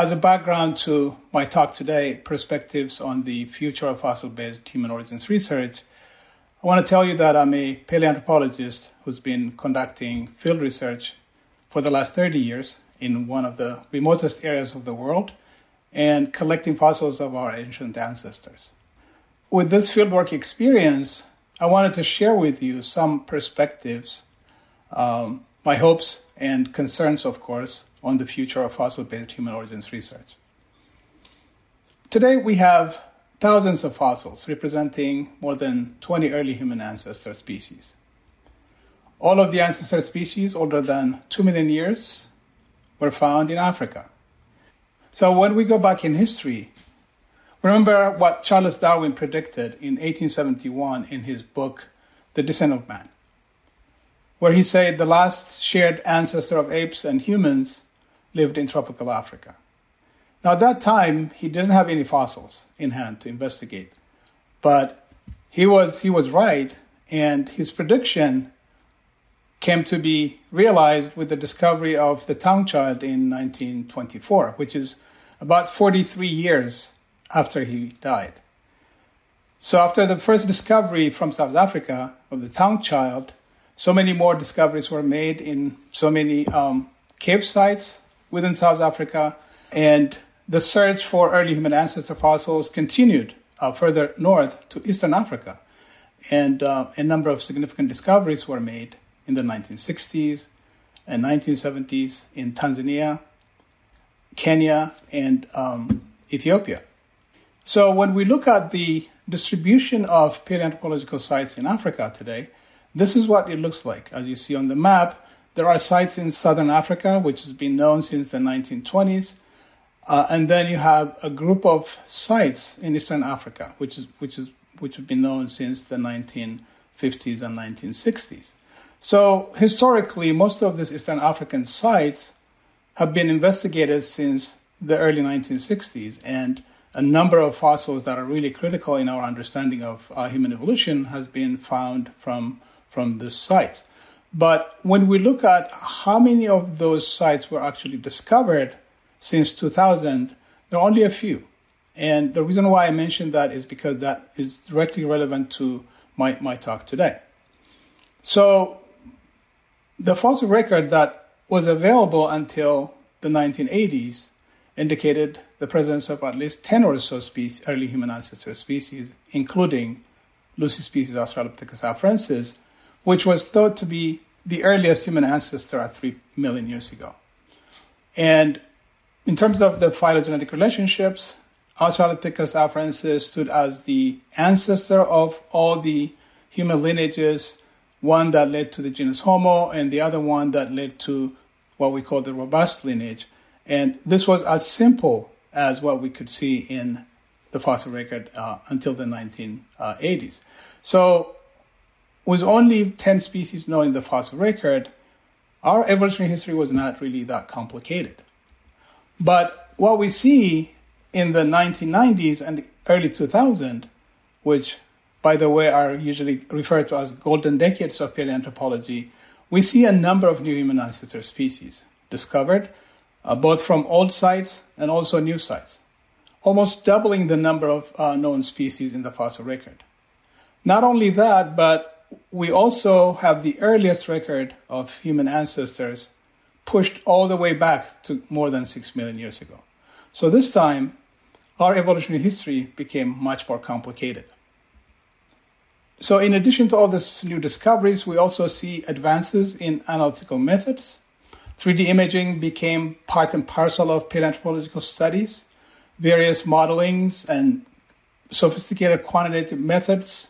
As a background to my talk today, Perspectives on the Future of Fossil Based Human Origins Research, I want to tell you that I'm a paleoanthropologist who's been conducting field research for the last 30 years in one of the remotest areas of the world and collecting fossils of our ancient ancestors. With this fieldwork experience, I wanted to share with you some perspectives, um, my hopes and concerns, of course, on the future of fossil based human origins research. Today, we have thousands of fossils representing more than 20 early human ancestor species. All of the ancestor species older than 2 million years were found in Africa. So, when we go back in history, remember what Charles Darwin predicted in 1871 in his book, The Descent of Man, where he said the last shared ancestor of apes and humans lived in tropical Africa. Now, at that time, he didn't have any fossils in hand to investigate, but he was, he was right, and his prediction came to be realized with the discovery of the Taung child in 1924, which is about 43 years after he died. So, after the first discovery from South Africa of the Taung child, so many more discoveries were made in so many um, cave sites within South Africa, and the search for early human ancestor fossils continued uh, further north to Eastern Africa. And uh, a number of significant discoveries were made in the 1960s and 1970s in Tanzania, Kenya, and um, Ethiopia. So when we look at the distribution of paleoanthropological sites in Africa today, this is what it looks like. As you see on the map, there are sites in southern Africa, which has been known since the 1920s. Uh, and then you have a group of sites in Eastern Africa, which is which is which have been known since the 1950s and 1960s. So historically, most of these Eastern African sites have been investigated since the early 1960s, and a number of fossils that are really critical in our understanding of uh, human evolution has been found from from these sites. But when we look at how many of those sites were actually discovered since 2000, there are only a few. And the reason why I mentioned that is because that is directly relevant to my, my talk today. So, the fossil record that was available until the 1980s indicated the presence of at least 10 or so species, early human ancestor species, including Lucy species Australopithecus afarensis, which was thought to be the earliest human ancestor at 3 million years ago. And in terms of the phylogenetic relationships, Australopithecus afarensis stood as the ancestor of all the human lineages, one that led to the genus Homo, and the other one that led to what we call the robust lineage. And this was as simple as what we could see in the fossil record uh, until the 1980s. So with only 10 species known in the fossil record, our evolutionary history was not really that complicated. But what we see in the 1990s and early 2000s, which, by the way, are usually referred to as golden decades of paleoanthropology, we see a number of new human ancestor species discovered, uh, both from old sites and also new sites, almost doubling the number of uh, known species in the fossil record. Not only that, but we also have the earliest record of human ancestors pushed all the way back to more than 6 million years ago. So this time, our evolutionary history became much more complicated. So, in addition to all these new discoveries, we also see advances in analytical methods. 3D imaging became part and parcel of paleoanthropological studies. Various modelings and sophisticated quantitative methods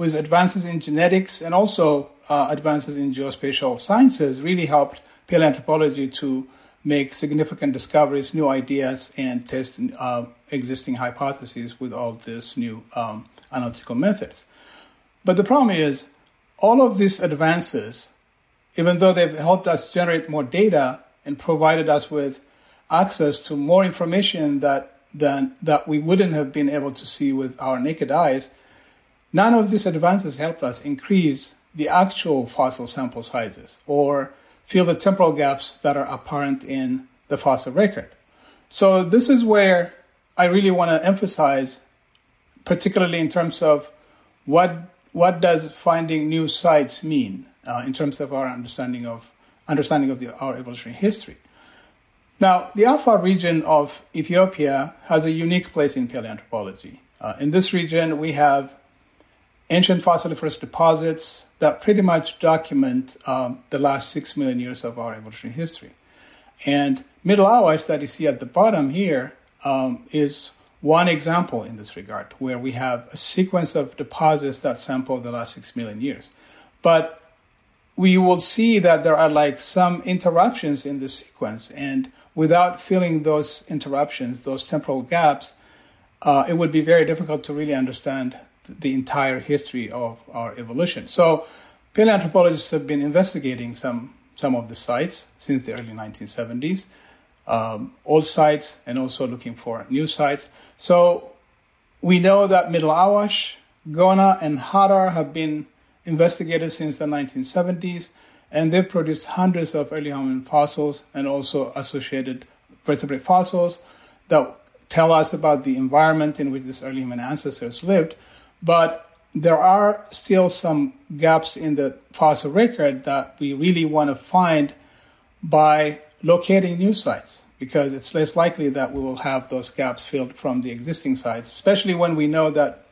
with advances in genetics and also uh, advances in geospatial sciences really helped paleoanthropology to make significant discoveries, new ideas, and test uh, existing hypotheses with all these new um, analytical methods. But the problem is, all of these advances, even though they've helped us generate more data and provided us with access to more information that than that we wouldn't have been able to see with our naked eyes, none of these advances helped us increase the actual fossil sample sizes or fill the temporal gaps that are apparent in the fossil record. So this is where I really want to emphasize, particularly in terms of what what does finding new sites mean uh, in terms of our understanding of understanding of the, our evolutionary history. Now, the Afar region of Ethiopia has a unique place in paleoanthropology. Uh, in this region, we have ancient fossiliferous deposits that pretty much document um, the last six million years of our evolutionary history. And Middle Awash that you see at the bottom here um, is one example in this regard, where we have a sequence of deposits that sample the last six million years. But we will see that there are like some interruptions in the sequence, and without filling those interruptions, those temporal gaps, uh, it would be very difficult to really understand the entire history of our evolution. So, paleoanthropologists have been investigating some some of the sites since the early 1970s, um, old sites, and also looking for new sites. So, we know that Middle Awash, Gona, and Hadar have been investigated since the 1970s and they've produced hundreds of early hominin fossils and also associated vertebrate fossils that tell us about the environment in which these early human ancestors lived. But there are still some gaps in the fossil record that we really want to find by locating new sites because it's less likely that we will have those gaps filled from the existing sites, especially when we know that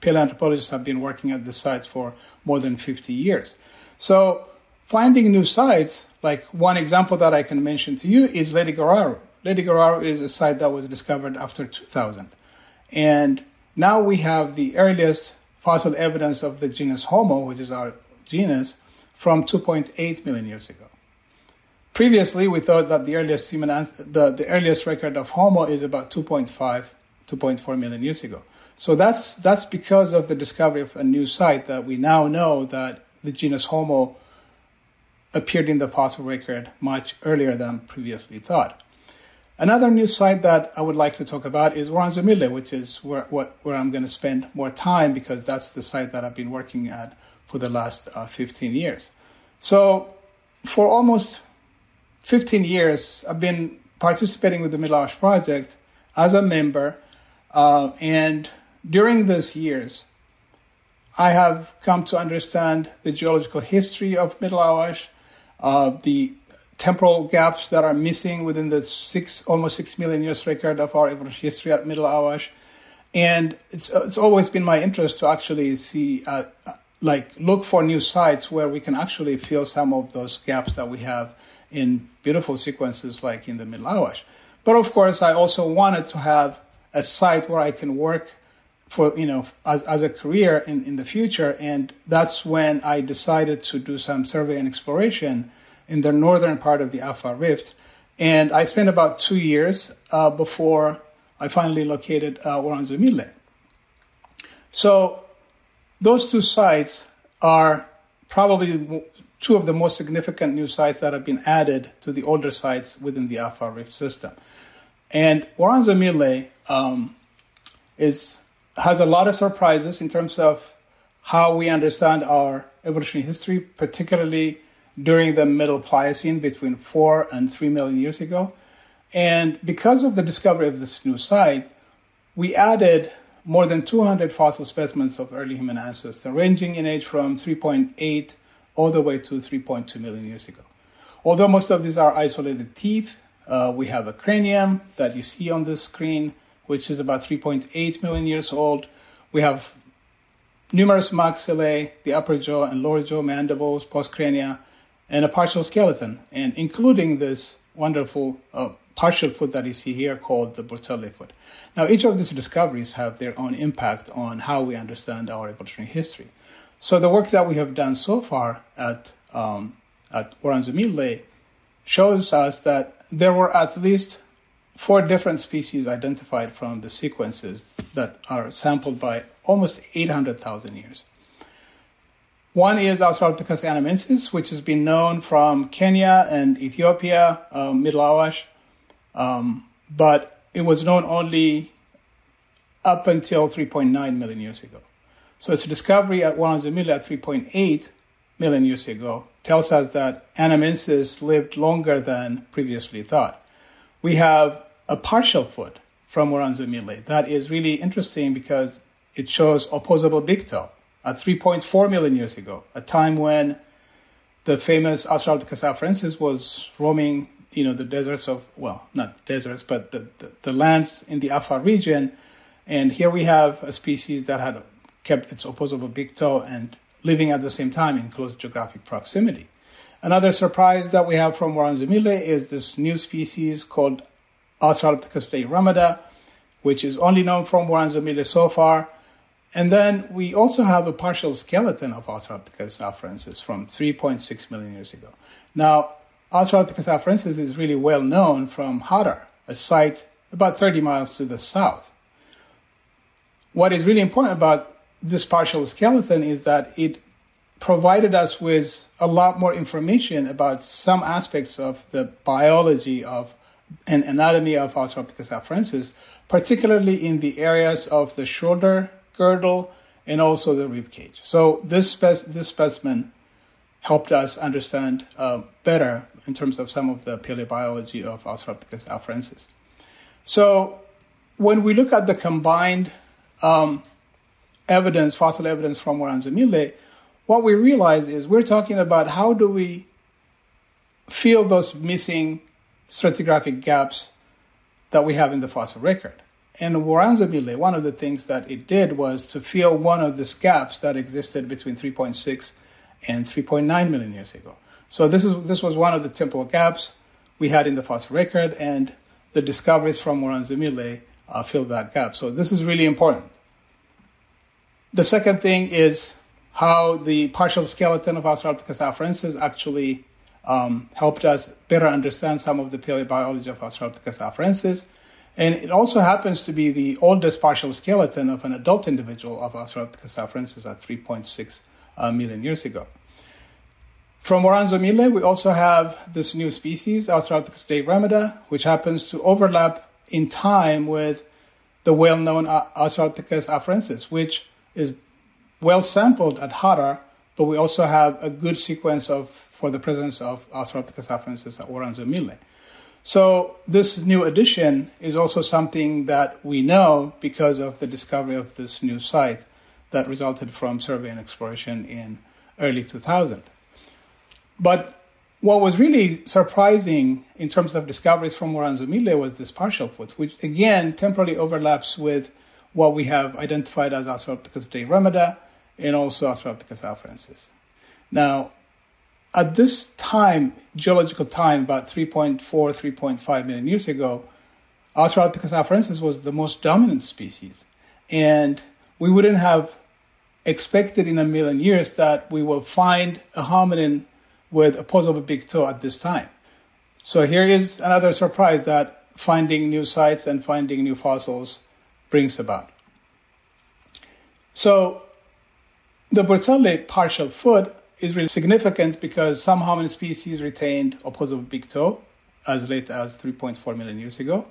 paleoanthropologists have been working at the sites for more than 50 years. So finding new sites, like one example that I can mention to you is Ledi-Geraru. Lady Geraru is a site that was discovered after 2000. And now we have the earliest fossil evidence of the genus Homo, which is our genus, from 2.8 million years ago. Previously, we thought that the earliest human, the, the earliest record of Homo is about 2.5, 2.4 million years ago. So that's that's because of the discovery of a new site that we now know that the genus Homo appeared in the fossil record much earlier than previously thought. Another new site that I would like to talk about is Woranso-Mille, which is where, what, where I'm going to spend more time because that's the site that I've been working at for the last uh, 15 years. So, for almost 15 years, I've been participating with the Middle Awash Project as a member, uh, and during these years, I have come to understand the geological history of Middle Awash, uh, the temporal gaps that are missing within the six almost six million years record of our history at Middle Awash, and it's it's always been my interest to actually see uh, like look for new sites where we can actually fill some of those gaps that we have in beautiful sequences like in the Middle Awash. But of course, I also wanted to have a site where I can work for you know as, as a career in, in the future and that's when i decided to do some survey and exploration in the northern part of the afar rift and i spent about two years uh, before i finally located uh, Woranso-Mille. so those two sites are probably two of the most significant new sites that have been added to the older sites within the afar rift system and Woranso-Mille um, is has a lot of surprises in terms of how we understand our evolutionary history, particularly during the Middle Pliocene between 4 and 3 million years ago. And because of the discovery of this new site, we added more than 200 fossil specimens of early human ancestors, ranging in age from 3.8 all the way to 3.2 million years ago. Although most of these are isolated teeth, uh, we have a cranium that you see on this screen which is about 3.8 million years old. We have numerous maxillae, the upper jaw and lower jaw mandibles, postcrania, and a partial skeleton, and including this wonderful uh, partial foot that you see here called the Burtele foot. Now, each of these discoveries have their own impact on how we understand our evolutionary history. So the work that we have done so far at um, at Woranso-Mille shows us that there were at least four different species identified from the sequences that are sampled by almost 800,000 years. One is Australopithecus anamensis, which has been known from Kenya and Ethiopia, uh, Middle Awash, um, but it was known only up until 3.9 million years ago. So its discovery at Woranso-Mille at 3.8 million years ago tells us that Anamensis lived longer than previously thought. We have a partial foot from Woranso-Mille that is really interesting because it shows opposable big toe at 3.4 million years ago, a time when the famous Australopithecus afarensis was roaming, you know, the deserts of, well, not deserts, but the, the, the lands in the Afar region. And here we have a species that had kept its opposable big toe and living at the same time in close geographic proximity. Another surprise that we have from Woranso-Mille is this new species called Australopithecus dei which is only known from Woranso-Mille so far, and then we also have a partial skeleton of Australopithecus afarensis from 3.6 million years ago. Now, Australopithecus afarensis is really well known from Hadar, a site about 30 miles to the south. What is really important about this partial skeleton is that it provided us with a lot more information about some aspects of the biology of and anatomy of Australopithecus afarensis, particularly in the areas of the shoulder girdle, and also the rib cage. So this spe- this specimen helped us understand uh, better in terms of some of the paleobiology of Australopithecus afarensis. So when we look at the combined um, evidence, fossil evidence from Woranso-Mille, what we realize is we're talking about how do we fill those missing stratigraphic gaps that we have in the fossil record. And Woranso-Mille, one of the things that it did was to fill one of these gaps that existed between 3.6 and 3.9 million years ago. So this is this was one of the temporal gaps we had in the fossil record, and the discoveries from Woranso-Mille uh, filled that gap. So this is really important. The second thing is how the partial skeleton of Australopithecus afarensis actually um, helped us better understand some of the paleobiology of Australopithecus afarensis and it also happens to be the oldest partial skeleton of an adult individual of Australopithecus afarensis at 3.6 uh, million years ago. From Woranso-Mille, we also have this new species, Australopithecus deyiremeda, which happens to overlap in time with the well-known Australopithecus afarensis, which is well sampled at Hadar, but we also have a good sequence of for the presence of Australopithecus afarensis at Woranso-Mille. So this new addition is also something that we know because of the discovery of this new site that resulted from survey and exploration in early 2000. But what was really surprising in terms of discoveries from Woranso-Mille was this partial foot, which again temporarily overlaps with what we have identified as Australopithecus deyiremeda and also Australopithecus afarensis. Now, at this time, geological time, about 3.4, 3.5 million years ago, Australopithecus afarensis was the most dominant species. And we wouldn't have expected in a million years that we will find a hominin with opposable big toe at this time. So here is another surprise that finding new sites and finding new fossils brings about. So the Burtele partial foot is really significant because some hominin species retained opposable big toe as late as 3.4 million years ago.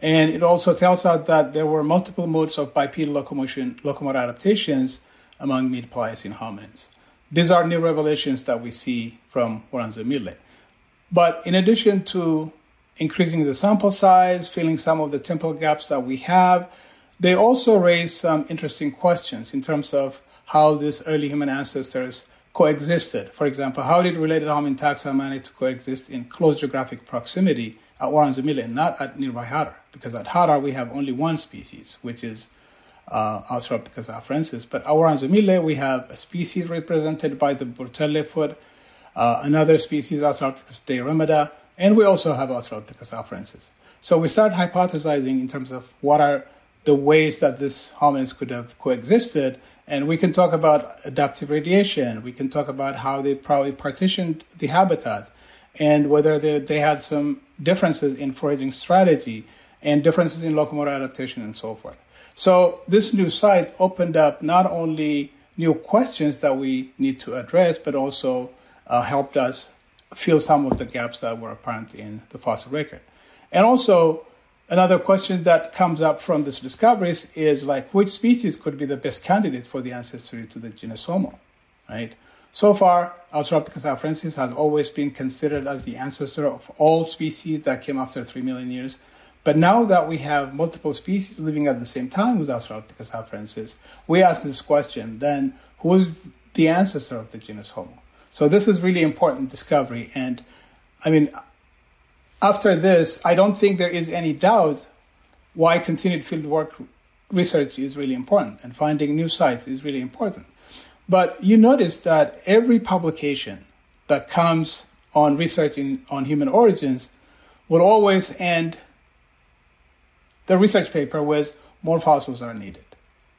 And it also tells us that there were multiple modes of bipedal locomotion, locomotor adaptations among mid-Pliocene hominins. These are new revelations that we see from Woranso-Mille. But in addition to increasing the sample size, filling some of the temporal gaps that we have, they also raise some interesting questions in terms of how these early human ancestors coexisted. For example, how did related homin taxa manage to coexist in close geographic proximity at Woranso-Mille and not at nearby Hadar? Because at Hadar we have only one species, which is uh, Australopithecus afarensis. But at Woranso-Mille we have a species represented by the Burtele foot, uh, another species, Australopithecus dei and we also have Australopithecus afarensis. So we start hypothesizing in terms of what are the ways that these hominids could have coexisted And we can talk about adaptive radiation. We can talk about how they probably partitioned the habitat and whether they, they had some differences in foraging strategy and differences in locomotor adaptation and so forth. So this new site opened up not only new questions that we need to address, but also uh, helped us fill some of the gaps that were apparent in the fossil record. And also, another question that comes up from these discoveries is like, which species could be the best candidate for the ancestry to the genus Homo, right? So far, Australopithecus afarensis has always been considered as the ancestor of all species that came after 3 million years. But now that we have multiple species living at the same time with Australopithecus afarensis, we ask this question then who is the ancestor of the genus Homo? So this is really important discovery. And I mean, after this, I don't think there is any doubt why continued fieldwork research is really important and finding new sites is really important. But you notice that every publication that comes on research in, on human origins will always end the research paper with more fossils are needed,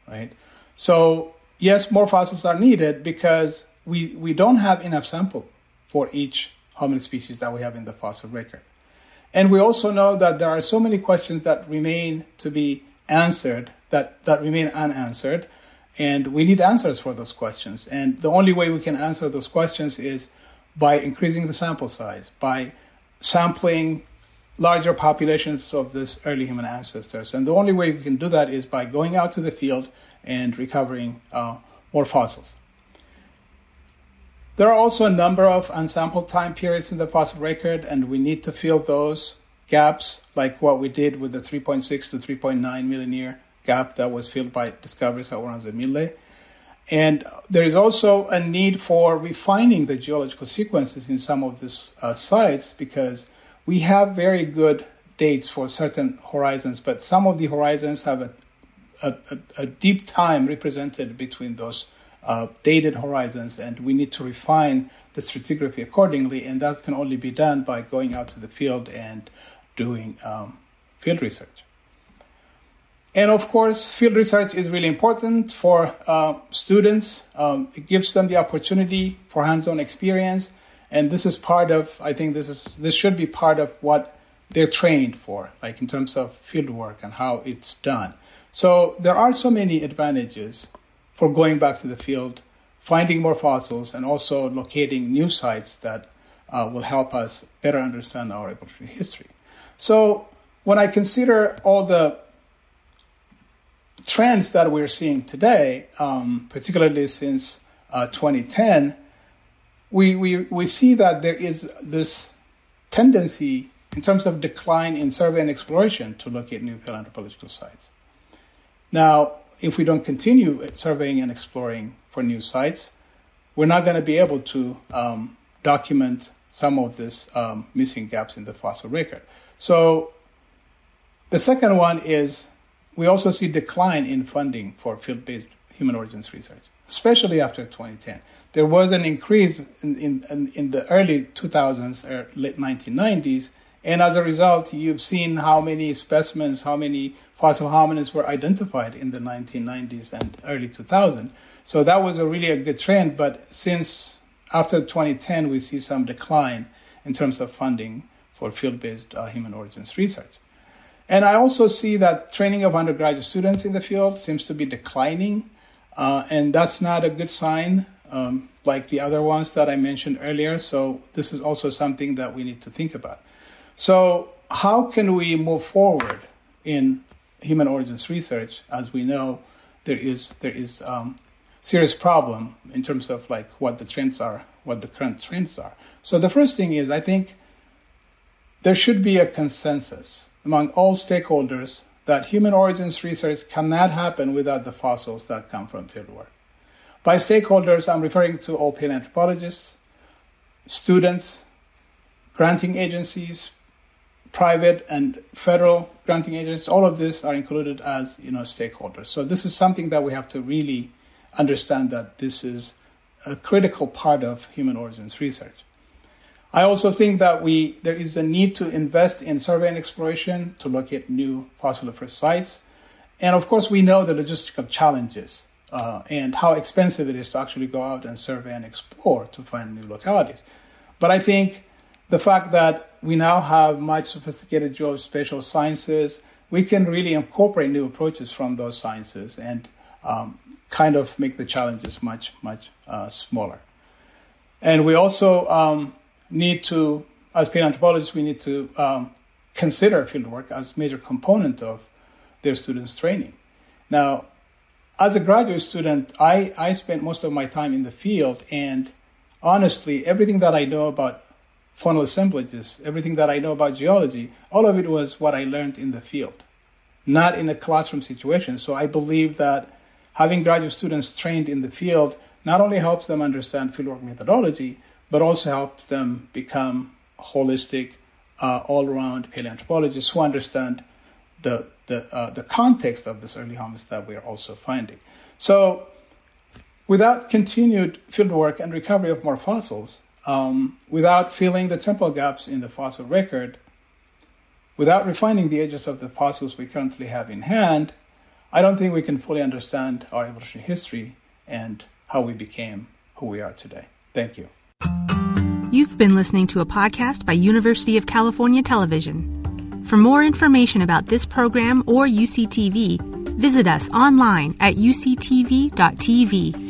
right? So yes, more fossils are needed because we, we don't have enough sample for each hominid species that we have in the fossil record. And we also know that there are so many questions that remain to be answered, that, that remain unanswered, and we need answers for those questions. And the only way we can answer those questions is by increasing the sample size, by sampling larger populations of these early human ancestors. And the only way we can do that is by going out to the field and recovering uh, more fossils. There are also a number of unsampled time periods in the fossil record, and we need to fill those gaps, like what we did with the 3.6 to 3.9 million year gap that was filled by discoveries at Mille. And there is also a need for refining the geological sequences in some of these uh, sites because we have very good dates for certain horizons, but some of the horizons have a, a, a deep time represented between those dated horizons, and we need to refine the stratigraphy accordingly, and that can only be done by going out to the field and doing um, field research. And of course, field research is really important for uh, students. Um, it gives them the opportunity for hands-on experience and this is part of i think this is this should be part of what they're trained for like in terms of field work and how it's done so there are so many advantages for going back to the field finding more fossils and also locating new sites that uh, will help us better understand our evolutionary history so when i consider all the trends that we're seeing today um, particularly since uh, 2010 we, we, we see that there is this tendency in terms of decline in survey and exploration to locate new paleoanthropological sites. Now, if we don't continue surveying and exploring for new sites, we're not going to be able to um, document some of these um, missing gaps in the fossil record. So, the second one is we also see decline in funding for field-based human origins research especially after 2010. There was an increase in, in, in the early 2000s or late 1990s, and as a result, you've seen how many specimens, how many fossil hominins were identified in the 1990s and early 2000s. So that was a really a good trend, but since after 2010, we see some decline in terms of funding for field-based uh, human origins research. And I also see that training of undergraduate students in the field seems to be declining uh, and that's not a good sign, um, like the other ones that I mentioned earlier. So, this is also something that we need to think about. So, how can we move forward in human origins research? As we know, there is there is um, serious problem in terms of like what the trends are, what the current trends are. So, the first thing is I think there should be a consensus among all stakeholders that human origins research cannot happen without the fossils that come from fieldwork. By stakeholders, I'm referring to all paleoanthropologists, students, granting agencies, private and federal granting agencies, all of this are included as you know stakeholders. So this is something that we have to really understand that this is a critical part of human origins research. I also think that we there is a need to invest in survey and exploration to locate new fossiliferous sites. And of course, we know the logistical challenges uh, and how expensive it is to actually go out and survey and explore to find new localities. But I think the fact that we now have much sophisticated geospatial sciences, we can really incorporate new approaches from those sciences and um, kind of make the challenges much, much uh, smaller. And we also um, need to, as paleoanthropologists, we need to um, consider fieldwork as a major component of their students' training. Now, as a graduate student, I, I spent most of my time in the field, and honestly, everything that I know about faunal assemblages, everything that I know about geology, all of it was what I learned in the field, not in a classroom situation. So I believe that having graduate students trained in the field not only helps them understand fieldwork methodology, but also helps them become holistic, uh, all-around paleoanthropologists who understand the the uh, the context of this early homicide that we are also finding. So, without continued fieldwork and recovery of more fossils, um, without filling the temporal gaps in the fossil record, without refining the edges of the fossils we currently have in hand, I don't think we can fully understand our evolutionary history and how we became who we are today. Thank you. You've been listening to a podcast by University of California Television. For more information about this program or UCTV, visit us online at uctv.tv